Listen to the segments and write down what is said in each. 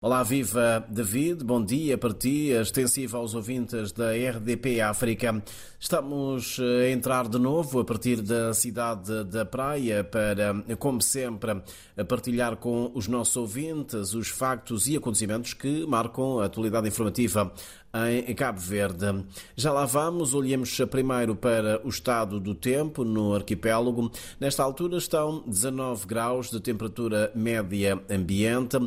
Olá, viva David, bom dia para ti, extensiva aos ouvintes da RDP África. Estamos eh, a entrar de novo a partir da cidade da Praia para, como sempre, partilhar com os nossos ouvintes os factos e acontecimentos que marcam a atualidade informativa em Cabo Verde. Já lá vamos, olhemos primeiro para o estado do tempo no arquipélago. Nesta altura estão 19 graus de temperatura média ambiente.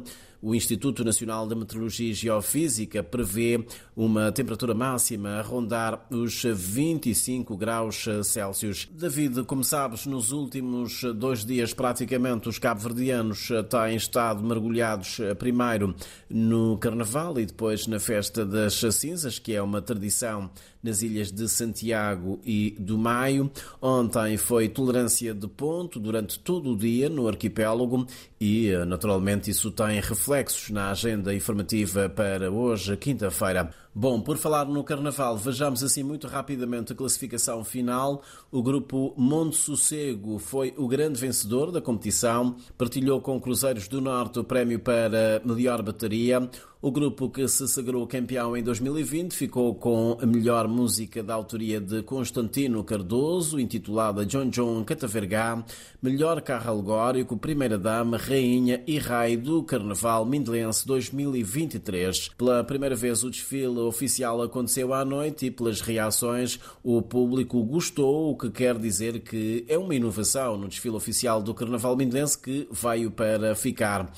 O Instituto Nacional de Meteorologia e Geofísica prevê uma temperatura máxima a rondar os 25 graus Celsius. David, como sabes, nos últimos dois dias praticamente os cabo-verdianos têm estado mergulhados primeiro no Carnaval e depois na festa das cinzas, que é uma tradição nas ilhas de Santiago e do Maio. Ontem foi tolerância de ponto durante todo o dia no arquipélago e, naturalmente, isso tem reflexos na agenda informativa para hoje, quinta-feira. Bom, por falar no Carnaval, vejamos assim muito rapidamente a classificação final. O grupo Monte Sossego foi o grande vencedor da competição, partilhou com Cruzeiros do Norte o prémio para melhor bateria. O grupo que se sagrou campeão em 2020 ficou com a melhor música da autoria de Constantino Cardoso, intitulada John John Catavergá, melhor carro alegórico, Primeira Dama, Rainha e Rei do Carnaval Mindelense 2023. Pela primeira vez o desfile oficial aconteceu à noite e pelas reações o público gostou, o que quer dizer que é uma inovação no desfile oficial do Carnaval Mindelense que veio para ficar.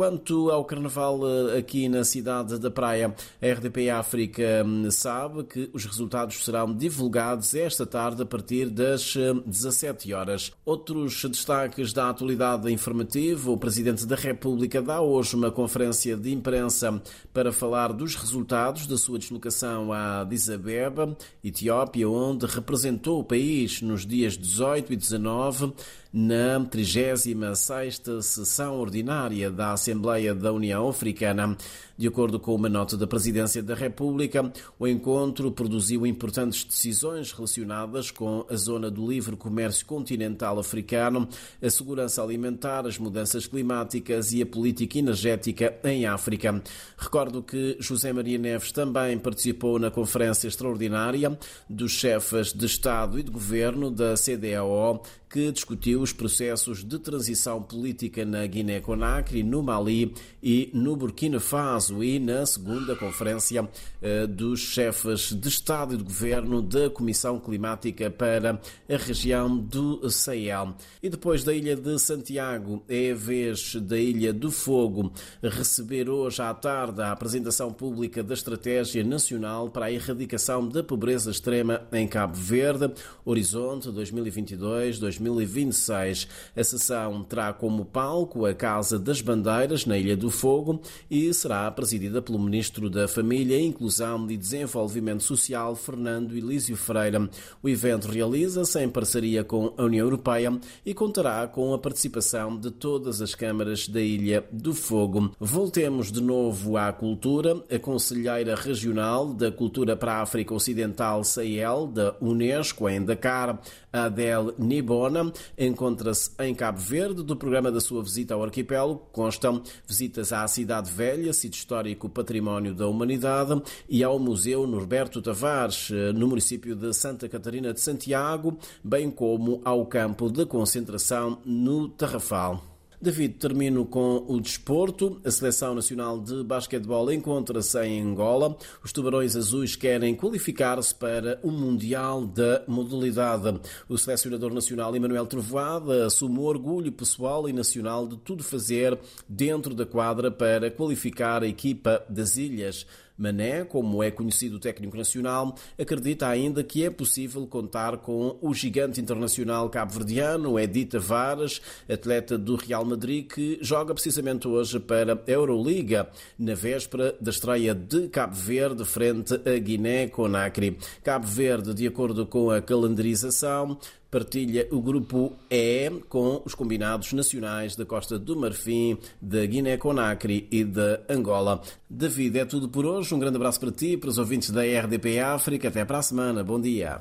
Quanto ao carnaval eh, aqui na cidade da Praia, a RDP África hum, sabe que os resultados serão divulgados esta tarde a partir das 17 hum, horas. Outros destaques da atualidade informativa: o Presidente da República dá hoje uma conferência de imprensa para falar dos resultados da sua deslocação a Addis Abeba, Etiópia, onde representou o país nos dias 18 e 19 na 36ª sessão ordinária da Assembleia da União Africana. De acordo com uma nota da Presidência da República, o encontro produziu importantes decisões relacionadas com a zona do livre comércio continental africano, a segurança alimentar, as mudanças climáticas e a política energética em África. Recordo que José Maria Neves também participou na conferência extraordinária dos chefes de Estado e de Governo da CDAO, que discutiu os processos de transição política na Guiné-Conakry, no Mali e no Burkina Faso e na segunda conferência eh, dos chefes de Estado e de Governo da Comissão Climática para a região do Sahel. E depois da Ilha de Santiago, é a vez da Ilha do Fogo receber hoje à tarde a apresentação pública da Estratégia Nacional para a Erradicação da Pobreza Extrema em Cabo Verde, Horizonte 2022-2026. A sessão terá como palco a Casa das Bandeiras, na Ilha do Fogo, e será presidida pelo Ministro da Família, Inclusão e Desenvolvimento Social, Fernando Elísio Freira. O evento realiza-se em parceria com a União Europeia e contará com a participação de todas as câmaras da Ilha do Fogo. Voltemos de novo à cultura. A Conselheira Regional da Cultura para a África Ocidental, Sahel, da Unesco, em Dakar, Adele Nibona, encontra-se em Cabo Verde. Do programa da sua visita ao arquipélago constam visitas à Cidade Velha, sítio histórico Património da Humanidade, e ao Museu Norberto Tavares, eh, no município de Santa Catarina de Santiago, bem como ao campo de concentração no Tarrafal. David, termino com o desporto. A Seleção Nacional de Basquetebol encontra-se em Angola. Os Tubarões Azuis querem qualificar-se para o Mundial da modalidade. O selecionador nacional Emanuel Trovoada assume o orgulho pessoal e nacional de tudo fazer dentro da quadra para qualificar a equipa das Ilhas. Mané, como é conhecido o técnico nacional, acredita ainda que é possível contar com o gigante internacional cabo-verdiano, Edith Tavares, atleta do Real Madrid, que joga precisamente hoje para a Euroliga, na véspera da estreia de Cabo Verde frente a Guiné-Conakry. Cabo Verde, de acordo com a calendarização, partilha o grupo E com os combinados nacionais da Costa do Marfim, da Guiné-Conakry e da Angola. David, é tudo por hoje. Um grande abraço para ti, para os ouvintes da RDP África. Até para a semana. Bom dia.